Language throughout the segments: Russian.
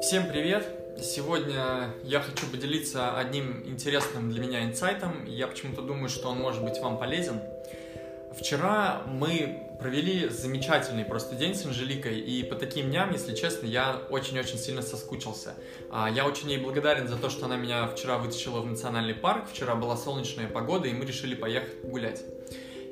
Всем привет! Сегодня я хочу поделиться одним интересным для меня инсайтом. Я почему-то думаю, что он может быть вам полезен. Вчера мы провели замечательный просто день с Анжеликой, и по таким дням, если честно, я очень-очень сильно соскучился. А, я очень ей благодарен за то, что она меня вчера вытащила в национальный парк. Вчера была солнечная погода, и мы решили поехать гулять.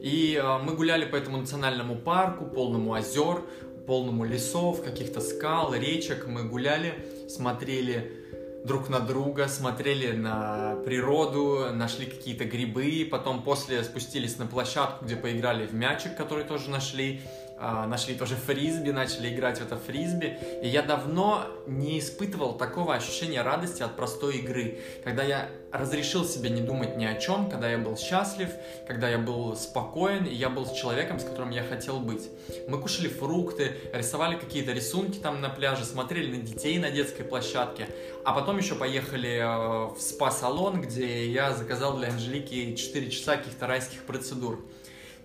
И а, мы гуляли по этому национальному парку, полному озер, полному лесов, каких-то скал, речек. Мы гуляли, смотрели друг на друга, смотрели на природу, нашли какие-то грибы, потом после спустились на площадку, где поиграли в мячик, который тоже нашли, нашли тоже фрисби, начали играть в это фрисби. И я давно не испытывал такого ощущения радости от простой игры, когда я разрешил себе не думать ни о чем, когда я был счастлив, когда я был спокоен, и я был с человеком, с которым я хотел быть. Мы кушали фрукты, рисовали какие-то рисунки там на пляже, смотрели на детей на детской площадке, а потом еще поехали э, в спа-салон, где я заказал для Анжелики 4 часа каких-то райских процедур.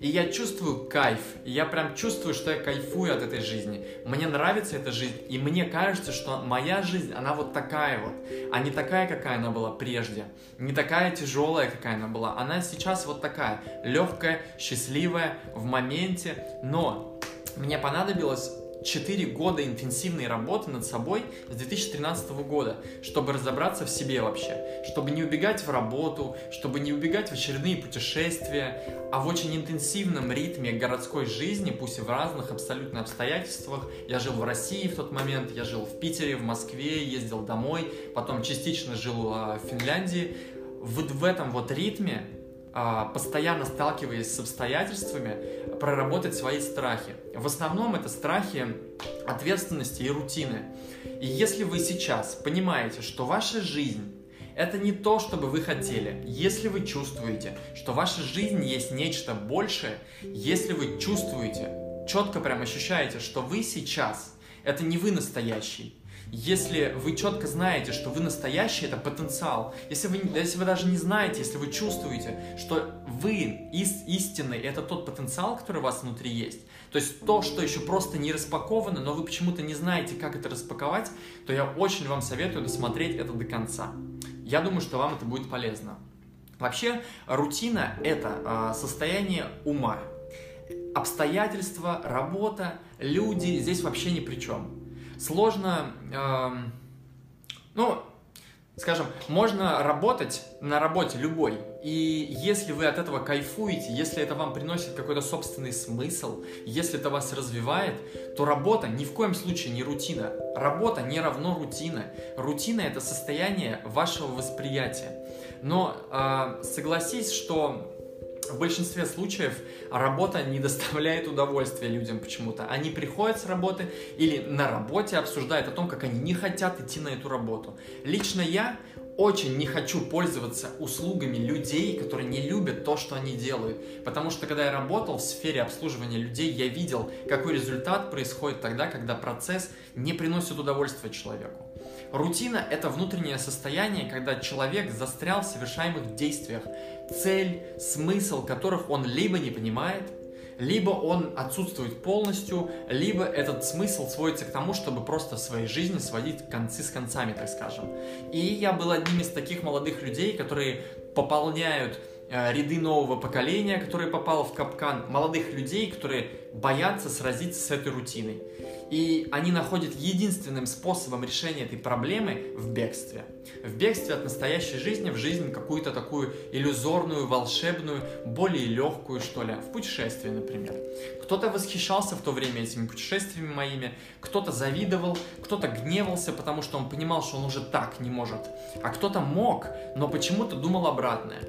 И я чувствую кайф, и я прям чувствую, что я кайфую от этой жизни. Мне нравится эта жизнь, и мне кажется, что моя жизнь, она вот такая вот, а не такая, какая она была прежде. Не такая тяжелая, какая она была. Она сейчас вот такая, легкая, счастливая, в моменте, но мне понадобилось 4 года интенсивной работы над собой с 2013 года, чтобы разобраться в себе вообще, чтобы не убегать в работу, чтобы не убегать в очередные путешествия, а в очень интенсивном ритме городской жизни, пусть и в разных абсолютно обстоятельствах. Я жил в России в тот момент, я жил в Питере, в Москве, ездил домой, потом частично жил а, в Финляндии. Вот в этом вот ритме постоянно сталкиваясь с обстоятельствами, проработать свои страхи. В основном это страхи ответственности и рутины. И если вы сейчас понимаете, что ваша жизнь это не то, что бы вы хотели. Если вы чувствуете, что ваша жизнь есть нечто большее, если вы чувствуете, четко прям ощущаете, что вы сейчас, это не вы настоящий, если вы четко знаете, что вы настоящий, это потенциал. Если вы, если вы даже не знаете, если вы чувствуете, что вы из, истинный, это тот потенциал, который у вас внутри есть, то есть то, что еще просто не распаковано, но вы почему-то не знаете, как это распаковать, то я очень вам советую досмотреть это до конца. Я думаю, что вам это будет полезно. Вообще, рутина – это э, состояние ума. Обстоятельства, работа, люди здесь вообще ни при чем сложно, э, ну, скажем, можно работать на работе любой, и если вы от этого кайфуете, если это вам приносит какой-то собственный смысл, если это вас развивает, то работа ни в коем случае не рутина. Работа не равно рутина. Рутина это состояние вашего восприятия. Но э, согласись, что в большинстве случаев работа не доставляет удовольствия людям почему-то. Они приходят с работы или на работе обсуждают о том, как они не хотят идти на эту работу. Лично я очень не хочу пользоваться услугами людей, которые не любят то, что они делают. Потому что когда я работал в сфере обслуживания людей, я видел, какой результат происходит тогда, когда процесс не приносит удовольствия человеку. Рутина – это внутреннее состояние, когда человек застрял в совершаемых действиях, цель, смысл которых он либо не понимает, либо он отсутствует полностью, либо этот смысл сводится к тому, чтобы просто в своей жизни сводить концы с концами, так скажем. И я был одним из таких молодых людей, которые пополняют э, ряды нового поколения, которое попало в капкан, молодых людей, которые боятся сразиться с этой рутиной. И они находят единственным способом решения этой проблемы в бегстве. В бегстве от настоящей жизни в жизнь какую-то такую иллюзорную, волшебную, более легкую, что ли, в путешествии, например. Кто-то восхищался в то время этими путешествиями моими, кто-то завидовал, кто-то гневался, потому что он понимал, что он уже так не может. А кто-то мог, но почему-то думал обратное.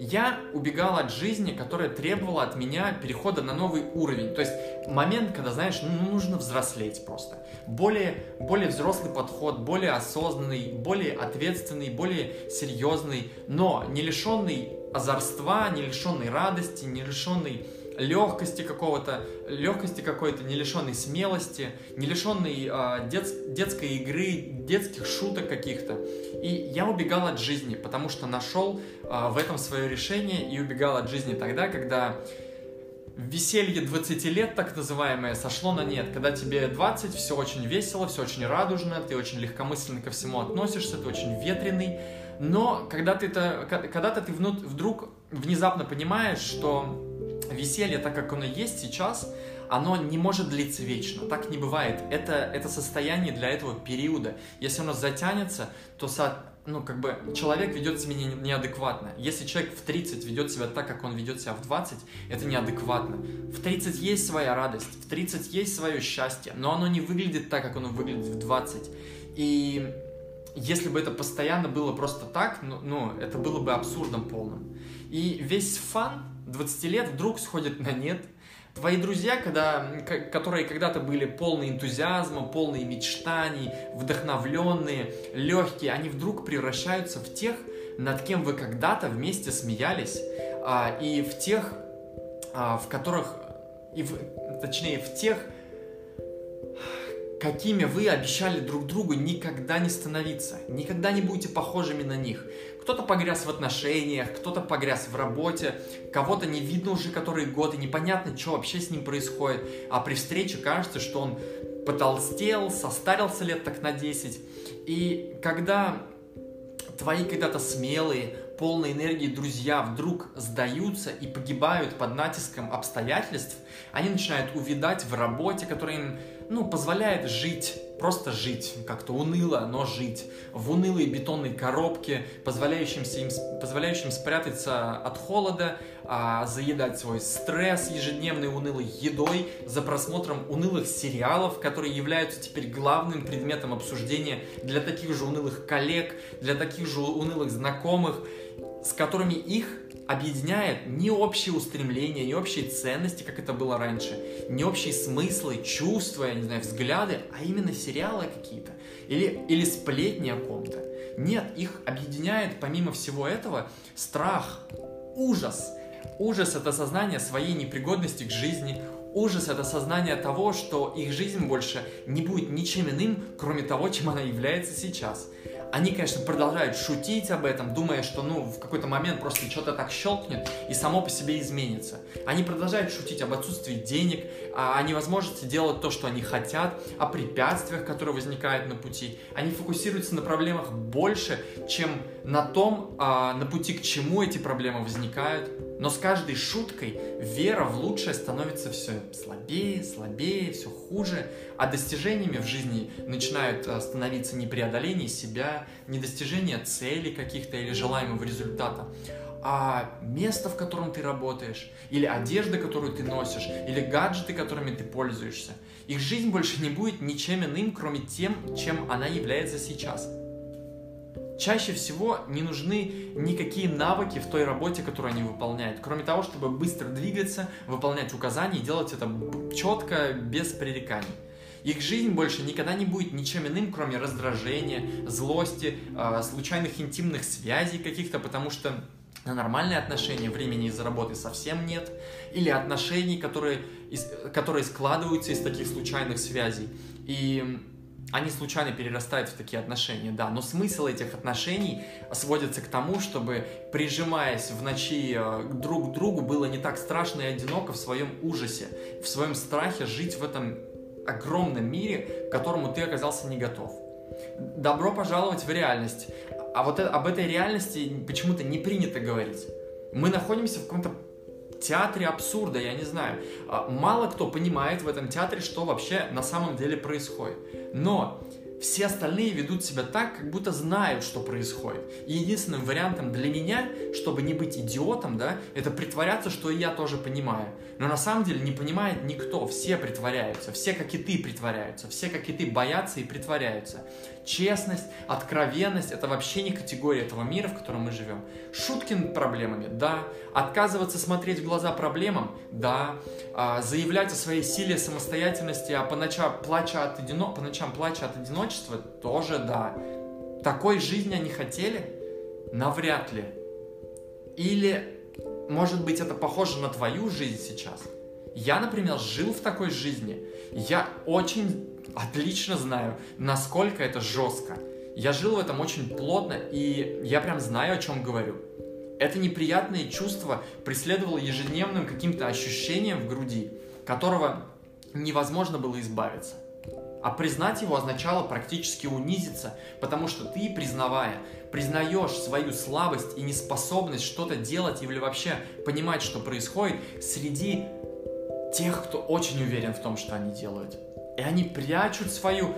Я убегал от жизни, которая требовала от меня перехода на новый уровень. То есть момент, когда, знаешь, ну, нужно взрослеть просто. Более, более взрослый подход, более осознанный, более ответственный, более серьезный, но не лишенный озорства, не лишенный радости, не лишенный легкости какого-то, легкости какой-то, не лишенной смелости, не лишенной э, дет, детской игры, детских шуток каких-то. И я убегал от жизни, потому что нашел э, в этом свое решение и убегал от жизни тогда, когда веселье 20 лет, так называемое, сошло на нет. Когда тебе 20, все очень весело, все очень радужно, ты очень легкомысленно ко всему относишься, ты очень ветреный. Но когда ты, это, когда-то ты вдруг внезапно понимаешь, что веселье, так как оно есть сейчас, оно не может длиться вечно. Так не бывает. Это, это состояние для этого периода. Если оно затянется, то со, ну, как бы человек ведет себя не, неадекватно. Если человек в 30 ведет себя так, как он ведет себя в 20, это неадекватно. В 30 есть своя радость, в 30 есть свое счастье, но оно не выглядит так, как оно выглядит в 20. И если бы это постоянно было просто так, ну, ну это было бы абсурдом полным. И весь фан 20 лет вдруг сходит на нет – Твои друзья, когда, которые когда-то были полны энтузиазма, полные мечтаний, вдохновленные, легкие, они вдруг превращаются в тех, над кем вы когда-то вместе смеялись, а, и в тех, а, в которых, и в, точнее, в тех, какими вы обещали друг другу никогда не становиться. Никогда не будете похожими на них. Кто-то погряз в отношениях, кто-то погряз в работе, кого-то не видно уже который год, и непонятно, что вообще с ним происходит. А при встрече кажется, что он потолстел, состарился лет так на 10. И когда твои когда-то смелые, полной энергии друзья вдруг сдаются и погибают под натиском обстоятельств, они начинают увидать в работе, которая им ну, позволяет жить, просто жить, как-то уныло, но жить, в унылой бетонной коробке, позволяющим, им, позволяющим спрятаться от холода, а, заедать свой стресс ежедневной унылой едой, за просмотром унылых сериалов, которые являются теперь главным предметом обсуждения для таких же унылых коллег, для таких же унылых знакомых, с которыми их объединяет не общие устремления, не общие ценности, как это было раньше, не общие смыслы, чувства, я не знаю, взгляды, а именно сериалы какие-то или, или сплетни о ком-то. Нет, их объединяет помимо всего этого страх, ужас. Ужас — это сознание своей непригодности к жизни, ужас — это сознание того, что их жизнь больше не будет ничем иным, кроме того, чем она является сейчас. Они, конечно, продолжают шутить об этом, думая, что, ну, в какой-то момент просто что-то так щелкнет и само по себе изменится. Они продолжают шутить об отсутствии денег, о невозможности делать то, что они хотят, о препятствиях, которые возникают на пути. Они фокусируются на проблемах больше, чем на том, а, на пути к чему эти проблемы возникают. Но с каждой шуткой вера в лучшее становится все слабее, слабее, все хуже, а достижениями в жизни начинают а, становиться не преодоление себя, не достижение целей каких-то или желаемого результата, а место, в котором ты работаешь, или одежда, которую ты носишь, или гаджеты, которыми ты пользуешься. Их жизнь больше не будет ничем иным, кроме тем, чем она является сейчас – чаще всего не нужны никакие навыки в той работе, которую они выполняют, кроме того, чтобы быстро двигаться, выполнять указания и делать это четко, без пререканий. Их жизнь больше никогда не будет ничем иным, кроме раздражения, злости, а, случайных интимных связей каких-то, потому что на нормальные отношения времени из-за работы совсем нет, или отношений, которые, которые складываются из таких случайных связей. И они случайно перерастают в такие отношения, да, но смысл этих отношений сводится к тому, чтобы, прижимаясь в ночи э, друг к другу, было не так страшно и одиноко в своем ужасе, в своем страхе жить в этом огромном мире, к которому ты оказался не готов. Добро пожаловать в реальность. А вот об этой реальности почему-то не принято говорить. Мы находимся в каком-то театре абсурда, я не знаю. А, мало кто понимает в этом театре, что вообще на самом деле происходит. Но все остальные ведут себя так, как будто знают, что происходит. И единственным вариантом для меня, чтобы не быть идиотом, да, это притворяться, что и я тоже понимаю. Но на самом деле не понимает никто, все притворяются, все, как и ты, притворяются, все, как и ты, боятся и притворяются. Честность, откровенность – это вообще не категория этого мира, в котором мы живем. Шутки над проблемами – да. Отказываться смотреть в глаза проблемам – да. А, заявлять о своей силе, самостоятельности, а по ночам плача от, одино... по ночам плача от одиночества – тоже да. Такой жизни они хотели? Навряд ли. Или, может быть, это похоже на твою жизнь сейчас? Я, например, жил в такой жизни. Я очень отлично знаю, насколько это жестко. Я жил в этом очень плотно, и я прям знаю, о чем говорю. Это неприятное чувство преследовало ежедневным каким-то ощущением в груди, которого невозможно было избавиться. А признать его означало практически унизиться, потому что ты, признавая, признаешь свою слабость и неспособность что-то делать или вообще понимать, что происходит среди тех, кто очень уверен в том, что они делают. И они прячут свою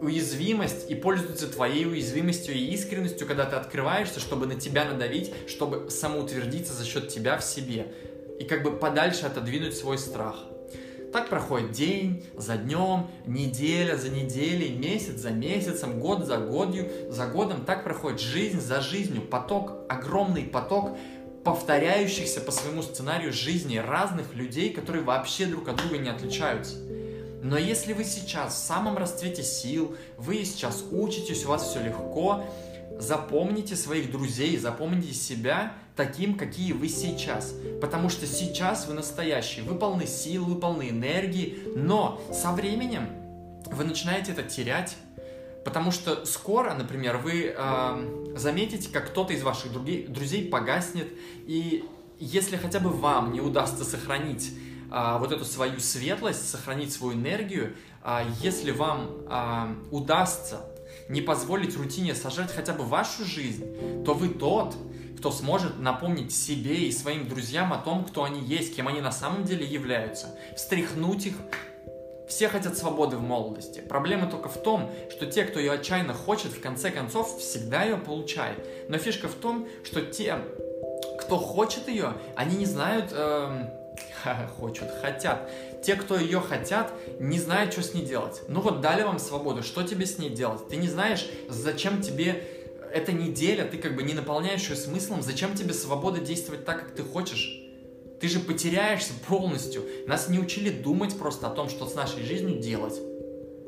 уязвимость и пользуются твоей уязвимостью и искренностью, когда ты открываешься, чтобы на тебя надавить, чтобы самоутвердиться за счет тебя в себе. И как бы подальше отодвинуть свой страх. Так проходит день за днем, неделя за неделей, месяц за месяцем, год за годью, за годом. Так проходит жизнь за жизнью, поток, огромный поток повторяющихся по своему сценарию жизни разных людей, которые вообще друг от друга не отличаются. Но если вы сейчас в самом расцвете сил, вы сейчас учитесь, у вас все легко, запомните своих друзей, запомните себя таким, какие вы сейчас. Потому что сейчас вы настоящие, вы полны сил, вы полны энергии, но со временем вы начинаете это терять, Потому что скоро, например, вы э, заметите, как кто-то из ваших друзей погаснет, и если хотя бы вам не удастся сохранить э, вот эту свою светлость, сохранить свою энергию, э, если вам э, удастся не позволить рутине сожрать хотя бы вашу жизнь, то вы тот, кто сможет напомнить себе и своим друзьям о том, кто они есть, кем они на самом деле являются, встряхнуть их, все хотят свободы в молодости. Проблема только в том, что те, кто ее отчаянно хочет, в конце концов всегда ее получает. Но фишка в том, что те, кто хочет ее, они не знают, э, хочут, хотят. Те, кто ее хотят, не знают, что с ней делать. Ну вот дали вам свободу, что тебе с ней делать? Ты не знаешь, зачем тебе эта неделя, ты как бы не наполняешь ее смыслом, зачем тебе свобода действовать так, как ты хочешь? Ты же потеряешься полностью. Нас не учили думать просто о том, что с нашей жизнью делать.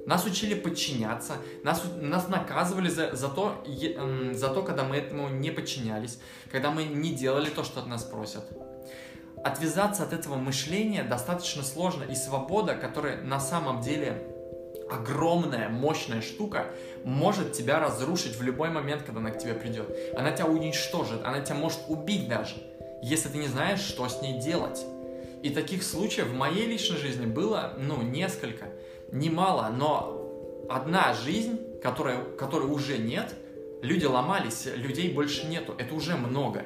Нас учили подчиняться, нас, нас наказывали за, за, то, за то, когда мы этому не подчинялись, когда мы не делали то, что от нас просят. Отвязаться от этого мышления достаточно сложно, и свобода, которая на самом деле огромная, мощная штука, может тебя разрушить в любой момент, когда она к тебе придет. Она тебя уничтожит, она тебя может убить даже если ты не знаешь, что с ней делать. И таких случаев в моей личной жизни было, ну, несколько, немало, но одна жизнь, которая, которой уже нет, люди ломались, людей больше нету, это уже много.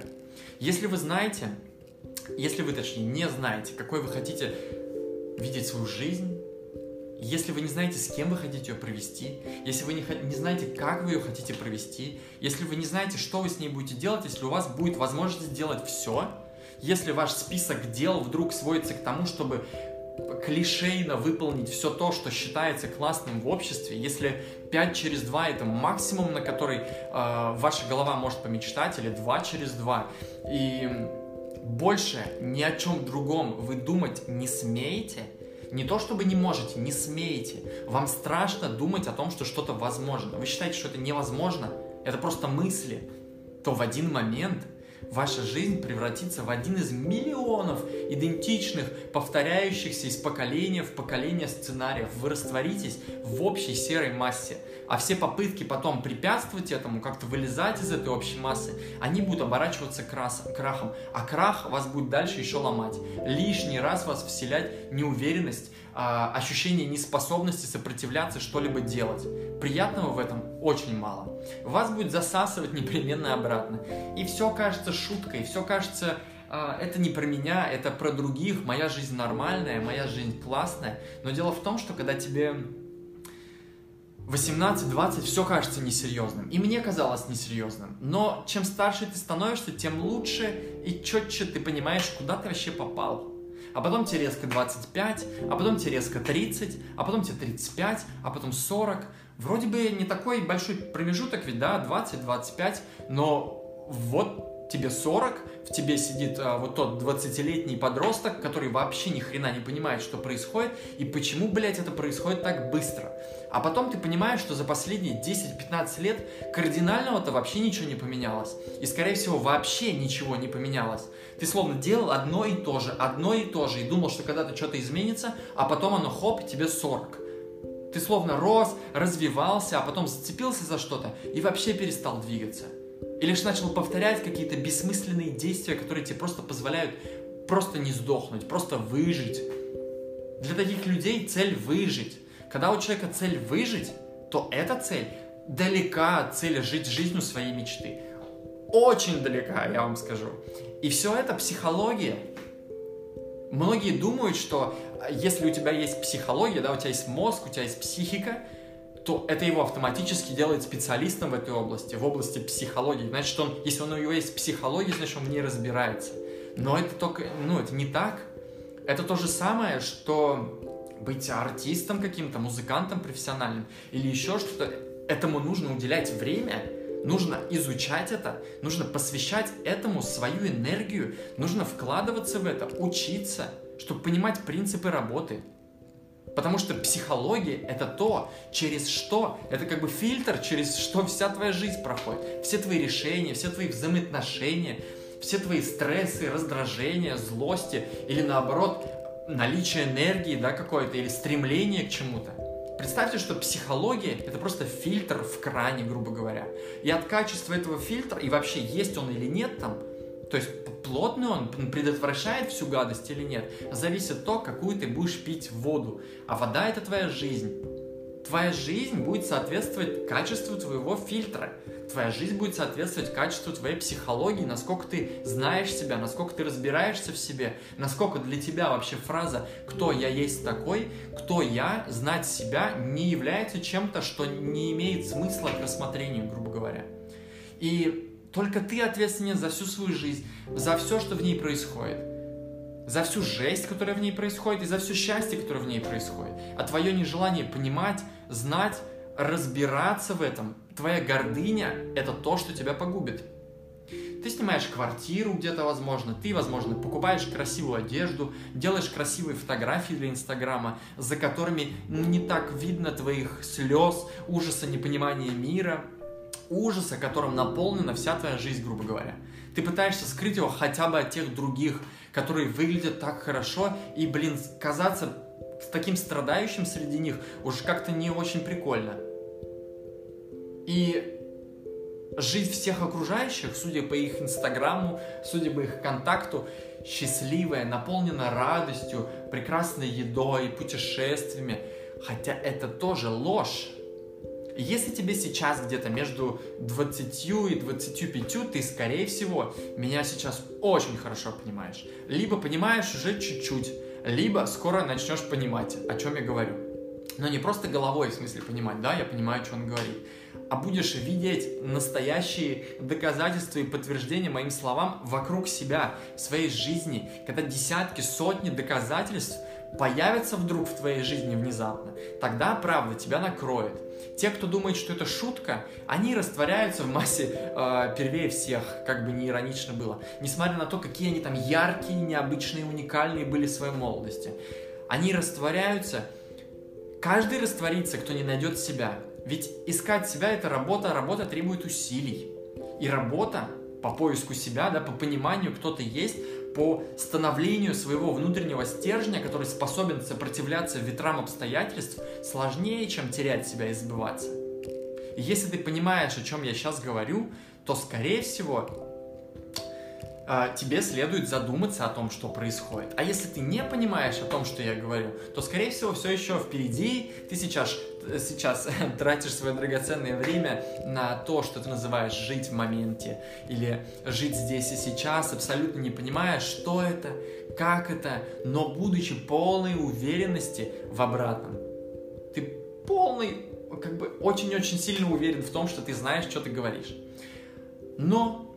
Если вы знаете, если вы, точнее, не знаете, какой вы хотите видеть свою жизнь, если вы не знаете, с кем вы хотите ее провести, если вы не, не знаете, как вы ее хотите провести, если вы не знаете, что вы с ней будете делать, если у вас будет возможность сделать все, если ваш список дел вдруг сводится к тому, чтобы клишейно выполнить все то, что считается классным в обществе, если 5 через 2 это максимум, на который э, ваша голова может помечтать, или 2 через 2, и больше ни о чем другом вы думать не смеете – не то чтобы не можете, не смеете. Вам страшно думать о том, что что-то возможно. Вы считаете, что это невозможно. Это просто мысли. То в один момент ваша жизнь превратится в один из миллионов идентичных, повторяющихся из поколения в поколение сценариев. Вы растворитесь в общей серой массе. А все попытки потом препятствовать этому, как-то вылезать из этой общей массы, они будут оборачиваться крас, крахом. А крах вас будет дальше еще ломать. Лишний раз вас вселять неуверенность, а, ощущение неспособности сопротивляться, что-либо делать. Приятного в этом очень мало. Вас будет засасывать непременно обратно. И все кажется шуткой, все кажется а, это не про меня, это про других, моя жизнь нормальная, моя жизнь классная. Но дело в том, что когда тебе 18-20 все кажется несерьезным. И мне казалось несерьезным. Но чем старше ты становишься, тем лучше и четче ты понимаешь, куда ты вообще попал. А потом тебе резко 25, а потом тебе резко 30, а потом тебе 35, а потом 40. Вроде бы не такой большой промежуток, ведь да, 20-25, но вот тебе 40, в тебе сидит а, вот тот 20-летний подросток, который вообще ни хрена не понимает, что происходит, и почему, блядь, это происходит так быстро. А потом ты понимаешь, что за последние 10-15 лет кардинального-то вообще ничего не поменялось. И, скорее всего, вообще ничего не поменялось. Ты словно делал одно и то же, одно и то же, и думал, что когда-то что-то изменится, а потом оно хоп, тебе 40. Ты словно рос, развивался, а потом зацепился за что-то и вообще перестал двигаться. Или же начал повторять какие-то бессмысленные действия, которые тебе просто позволяют просто не сдохнуть, просто выжить. Для таких людей цель выжить. Когда у человека цель выжить, то эта цель далека от цели жить жизнью своей мечты. Очень далека, я вам скажу. И все это психология. Многие думают, что если у тебя есть психология, да, у тебя есть мозг, у тебя есть психика, то это его автоматически делает специалистом в этой области, в области психологии. Значит, он, если он, у него есть психология, значит, он в ней разбирается. Но это только, ну, это не так. Это то же самое, что быть артистом каким-то, музыкантом профессиональным или еще что-то. Этому нужно уделять время, нужно изучать это, нужно посвящать этому свою энергию, нужно вкладываться в это, учиться, чтобы понимать принципы работы. Потому что психология — это то, через что, это как бы фильтр, через что вся твоя жизнь проходит. Все твои решения, все твои взаимоотношения, все твои стрессы, раздражения, злости или наоборот наличие энергии, да, какое-то, или стремление к чему-то. Представьте, что психология — это просто фильтр в кране, грубо говоря. И от качества этого фильтра, и вообще есть он или нет там, то есть плотный он, предотвращает всю гадость или нет, зависит то, какую ты будешь пить воду. А вода — это твоя жизнь. Твоя жизнь будет соответствовать качеству твоего фильтра твоя жизнь будет соответствовать качеству твоей психологии, насколько ты знаешь себя, насколько ты разбираешься в себе, насколько для тебя вообще фраза «кто я есть такой», «кто я», знать себя не является чем-то, что не имеет смысла к рассмотрению, грубо говоря. И только ты ответственен за всю свою жизнь, за все, что в ней происходит за всю жесть, которая в ней происходит, и за все счастье, которое в ней происходит. А твое нежелание понимать, знать, разбираться в этом, твоя гордыня – это то, что тебя погубит. Ты снимаешь квартиру где-то, возможно, ты, возможно, покупаешь красивую одежду, делаешь красивые фотографии для Инстаграма, за которыми не так видно твоих слез, ужаса, непонимания мира, ужаса, которым наполнена вся твоя жизнь, грубо говоря. Ты пытаешься скрыть его хотя бы от тех других, которые выглядят так хорошо, и, блин, казаться таким страдающим среди них уж как-то не очень прикольно. И жизнь всех окружающих, судя по их инстаграму, судя по их контакту, счастливая, наполнена радостью, прекрасной едой, путешествиями. Хотя это тоже ложь. Если тебе сейчас где-то между 20 и 25, ты, скорее всего, меня сейчас очень хорошо понимаешь. Либо понимаешь уже чуть-чуть, либо скоро начнешь понимать, о чем я говорю. Но не просто головой, в смысле, понимать, да, я понимаю, что он говорит а будешь видеть настоящие доказательства и подтверждения моим словам вокруг себя, в своей жизни, когда десятки, сотни доказательств появятся вдруг в твоей жизни внезапно, тогда правда тебя накроет. Те, кто думает, что это шутка, они растворяются в массе э, первее всех, как бы не иронично было. Несмотря на то, какие они там яркие, необычные, уникальные были в своей молодости. Они растворяются, каждый растворится, кто не найдет себя. Ведь искать себя – это работа, работа требует усилий. И работа по поиску себя, да, по пониманию, кто ты есть, по становлению своего внутреннего стержня, который способен сопротивляться ветрам обстоятельств, сложнее, чем терять себя и сбываться. Если ты понимаешь, о чем я сейчас говорю, то, скорее всего, тебе следует задуматься о том, что происходит. А если ты не понимаешь о том, что я говорю, то, скорее всего, все еще впереди. Ты сейчас, сейчас тратишь свое драгоценное время на то, что ты называешь жить в моменте или жить здесь и сейчас, абсолютно не понимая, что это, как это, но будучи полной уверенности в обратном. Ты полный, как бы очень-очень сильно уверен в том, что ты знаешь, что ты говоришь. Но а,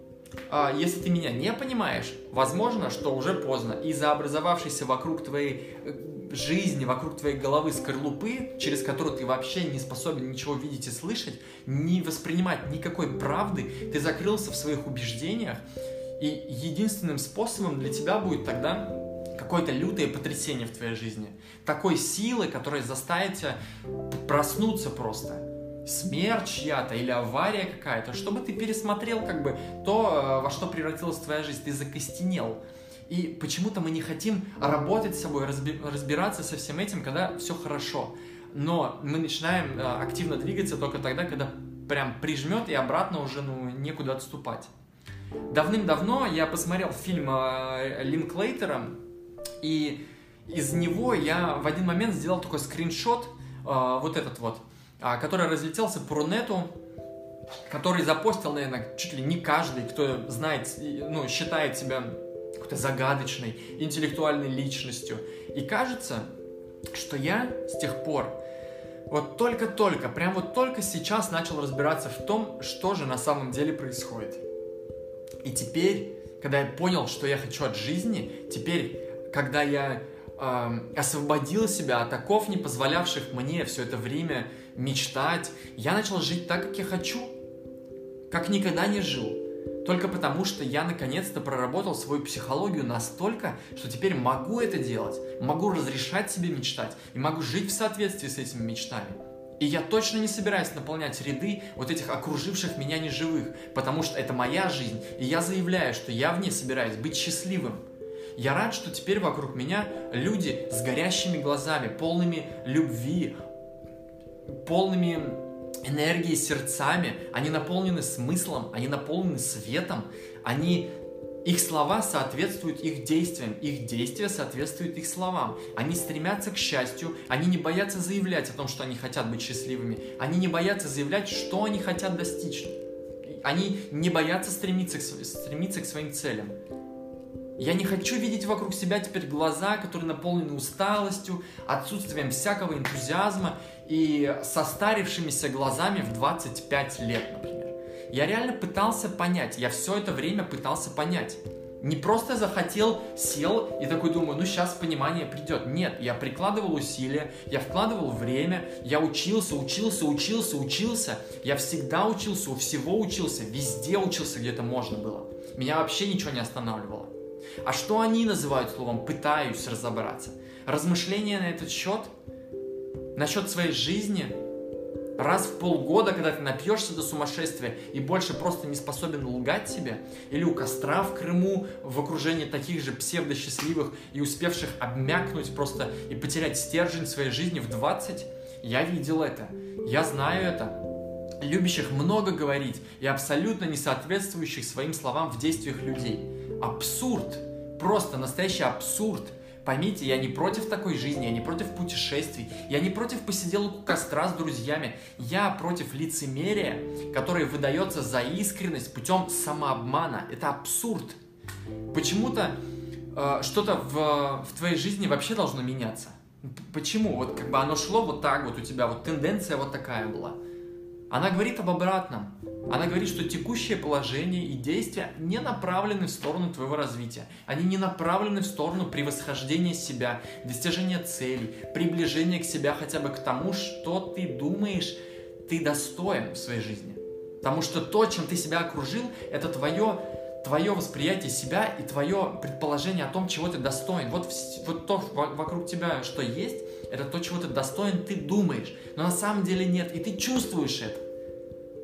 если ты меня не понимаешь, возможно, что уже поздно. Из-за образовавшейся вокруг твоей э, жизни, вокруг твоей головы скорлупы, через которую ты вообще не способен ничего видеть и слышать, не воспринимать никакой правды, ты закрылся в своих убеждениях, и единственным способом для тебя будет тогда какое-то лютое потрясение в твоей жизни. Такой силы, которая заставит тебя проснуться просто смерть чья-то или авария какая-то, чтобы ты пересмотрел как бы то, э, во что превратилась твоя жизнь, ты закостенел. И почему-то мы не хотим работать с собой, разбираться со всем этим, когда все хорошо. Но мы начинаем э, активно двигаться только тогда, когда прям прижмет и обратно уже ну, некуда отступать. Давным-давно я посмотрел фильм э, Линклейтера, и из него я в один момент сделал такой скриншот, вот этот вот, который разлетелся по Рунету, который запостил, наверное, чуть ли не каждый, кто знает, ну, считает себя какой-то загадочной, интеллектуальной личностью. И кажется, что я с тех пор вот только-только, прям вот только сейчас начал разбираться в том, что же на самом деле происходит. И теперь, когда я понял, что я хочу от жизни, теперь, когда я э, освободил себя от оков, не позволявших мне все это время мечтать, я начал жить так, как я хочу, как никогда не жил. Только потому, что я наконец-то проработал свою психологию настолько, что теперь могу это делать, могу разрешать себе мечтать и могу жить в соответствии с этими мечтами. И я точно не собираюсь наполнять ряды вот этих окруживших меня неживых, потому что это моя жизнь, и я заявляю, что я в ней собираюсь быть счастливым. Я рад, что теперь вокруг меня люди с горящими глазами, полными любви, полными энергией, сердцами, они наполнены смыслом, они наполнены светом, они их слова соответствуют их действиям, их действия соответствуют их словам. Они стремятся к счастью, они не боятся заявлять о том, что они хотят быть счастливыми, они не боятся заявлять, что они хотят достичь. Они не боятся стремиться к, стремиться к своим целям. Я не хочу видеть вокруг себя теперь глаза, которые наполнены усталостью, отсутствием всякого энтузиазма и состарившимися глазами в 25 лет, например. Я реально пытался понять, я все это время пытался понять. Не просто захотел, сел и такой думаю, ну сейчас понимание придет. Нет, я прикладывал усилия, я вкладывал время, я учился, учился, учился, учился. Я всегда учился, у всего учился, везде учился, где это можно было. Меня вообще ничего не останавливало. А что они называют словом «пытаюсь разобраться»? Размышления на этот счет, насчет своей жизни – раз в полгода, когда ты напьешься до сумасшествия и больше просто не способен лгать себе, или у костра в Крыму в окружении таких же псевдосчастливых и успевших обмякнуть просто и потерять стержень своей жизни в 20, я видел это, я знаю это. Любящих много говорить и абсолютно не соответствующих своим словам в действиях людей. Абсурд, просто настоящий абсурд – Поймите, я не против такой жизни, я не против путешествий, я не против посиделок у костра с друзьями, я против лицемерия, которое выдается за искренность путем самообмана. Это абсурд. Почему-то э, что-то в, в твоей жизни вообще должно меняться. Почему? Вот как бы оно шло вот так вот у тебя, вот тенденция вот такая была. Она говорит об обратном. Она говорит, что текущее положение и действия не направлены в сторону твоего развития. Они не направлены в сторону превосхождения себя, достижения целей, приближения к себя хотя бы к тому, что ты думаешь, ты достоин в своей жизни. Потому что то, чем ты себя окружил, это твое, твое восприятие себя и твое предположение о том, чего ты достоин. Вот, вот то вокруг тебя, что есть, это то, чего ты достоин, ты думаешь. Но на самом деле нет, и ты чувствуешь это.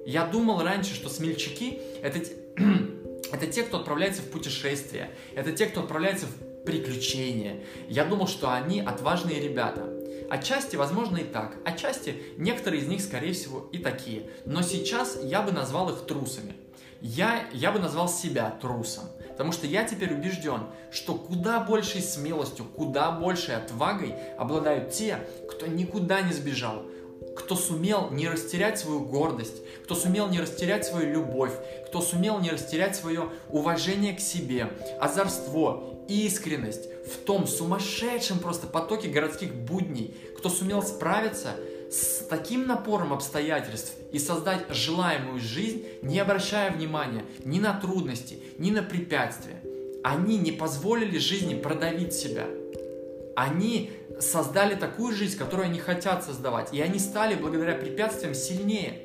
Я думал раньше, что смельчаки это, это те, кто отправляется в путешествие, это те, кто отправляется в приключения. Я думал, что они отважные ребята. Отчасти, возможно, и так. Отчасти некоторые из них, скорее всего, и такие. Но сейчас я бы назвал их трусами. Я, я бы назвал себя трусом. Потому что я теперь убежден, что куда большей смелостью, куда большей отвагой обладают те, кто никуда не сбежал, кто сумел не растерять свою гордость, кто сумел не растерять свою любовь, кто сумел не растерять свое уважение к себе, озорство, искренность в том сумасшедшем просто потоке городских будней, кто сумел справиться таким напором обстоятельств и создать желаемую жизнь, не обращая внимания ни на трудности, ни на препятствия. Они не позволили жизни продавить себя. Они создали такую жизнь, которую они хотят создавать. И они стали благодаря препятствиям сильнее.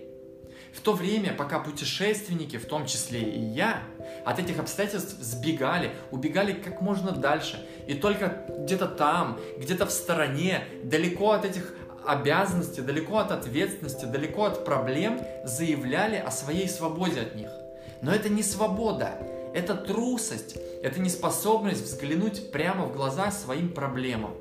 В то время, пока путешественники, в том числе и я, от этих обстоятельств сбегали, убегали как можно дальше. И только где-то там, где-то в стороне, далеко от этих обязанностей, далеко от ответственности, далеко от проблем, заявляли о своей свободе от них. Но это не свобода, это трусость, это неспособность взглянуть прямо в глаза своим проблемам.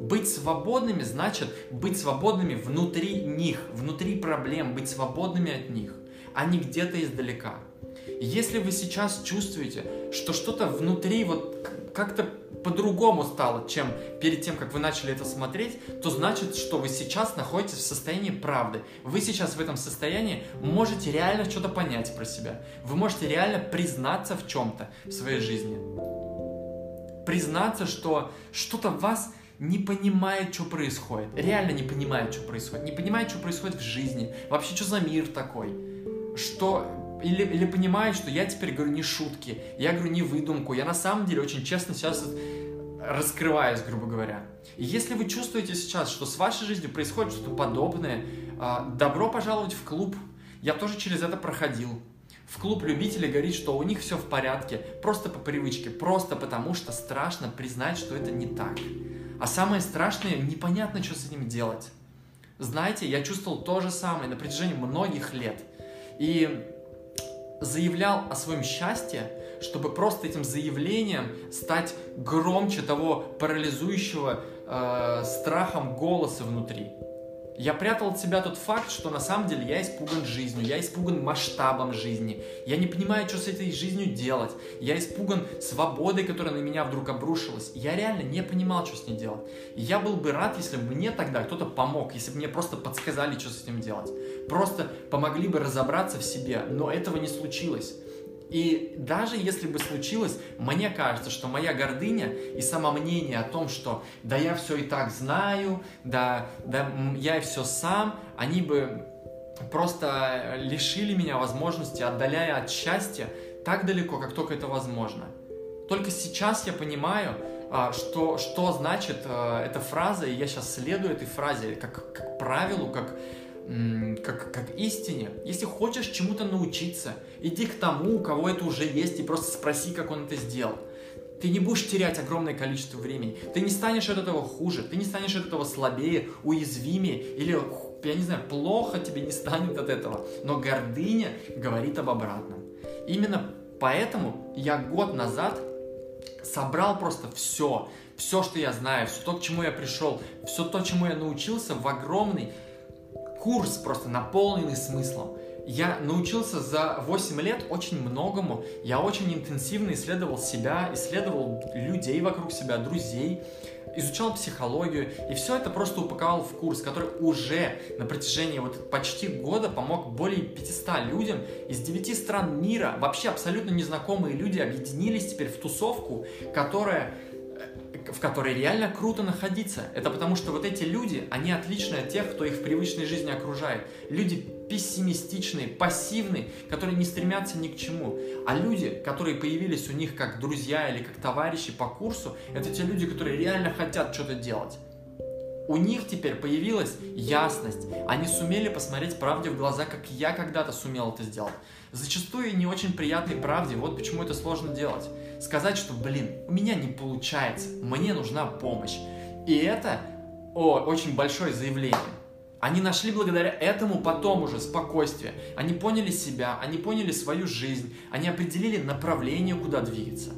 Быть свободными значит быть свободными внутри них, внутри проблем, быть свободными от них, а не где-то издалека. Если вы сейчас чувствуете, что что-то внутри вот как-то по-другому стало, чем перед тем, как вы начали это смотреть, то значит, что вы сейчас находитесь в состоянии правды. Вы сейчас в этом состоянии можете реально что-то понять про себя. Вы можете реально признаться в чем-то в своей жизни. Признаться, что что-то в вас не понимает, что происходит. Реально не понимает, что происходит. Не понимает, что происходит в жизни. Вообще, что за мир такой. Что или, или понимает, что я теперь говорю не шутки, я говорю не выдумку, я на самом деле очень честно сейчас раскрываюсь, грубо говоря. И если вы чувствуете сейчас, что с вашей жизнью происходит что-то подобное, а, добро пожаловать в клуб. Я тоже через это проходил. В клуб любителей говорит, что у них все в порядке, просто по привычке, просто потому что страшно признать, что это не так. А самое страшное, непонятно, что с этим делать. Знаете, я чувствовал то же самое на протяжении многих лет. И заявлял о своем счастье, чтобы просто этим заявлением стать громче того парализующего э, страхом голоса внутри. Я прятал от себя тот факт, что на самом деле я испуган жизнью, я испуган масштабом жизни, я не понимаю, что с этой жизнью делать, я испуган свободой, которая на меня вдруг обрушилась. Я реально не понимал, что с ней делать. Я был бы рад, если бы мне тогда кто-то помог, если бы мне просто подсказали, что с этим делать. Просто помогли бы разобраться в себе, но этого не случилось. И даже если бы случилось, мне кажется, что моя гордыня и самомнение о том, что да я все и так знаю, да, да я все сам, они бы просто лишили меня возможности, отдаляя от счастья так далеко, как только это возможно. Только сейчас я понимаю, а, что, что значит а, эта фраза, и я сейчас следую этой фразе как, как правилу, как как, как истине. Если хочешь чему-то научиться, иди к тому, у кого это уже есть, и просто спроси, как он это сделал. Ты не будешь терять огромное количество времени. Ты не станешь от этого хуже, ты не станешь от этого слабее, уязвимее или, я не знаю, плохо тебе не станет от этого. Но гордыня говорит об обратном. Именно поэтому я год назад собрал просто все, все, что я знаю, все то, к чему я пришел, все то, чему я научился в огромный курс просто наполненный смыслом. Я научился за 8 лет очень многому. Я очень интенсивно исследовал себя, исследовал людей вокруг себя, друзей, изучал психологию. И все это просто упаковал в курс, который уже на протяжении вот почти года помог более 500 людям из 9 стран мира. Вообще абсолютно незнакомые люди объединились теперь в тусовку, которая в которой реально круто находиться. Это потому, что вот эти люди, они отличны от тех, кто их в привычной жизни окружает. Люди пессимистичные, пассивные, которые не стремятся ни к чему. А люди, которые появились у них как друзья или как товарищи по курсу, это те люди, которые реально хотят что-то делать. У них теперь появилась ясность. Они сумели посмотреть правде в глаза, как я когда-то сумел это сделать. Зачастую не очень приятной правде, вот почему это сложно делать. Сказать, что, блин, у меня не получается, мне нужна помощь. И это о, очень большое заявление. Они нашли благодаря этому потом уже спокойствие. Они поняли себя, они поняли свою жизнь, они определили направление, куда двигаться.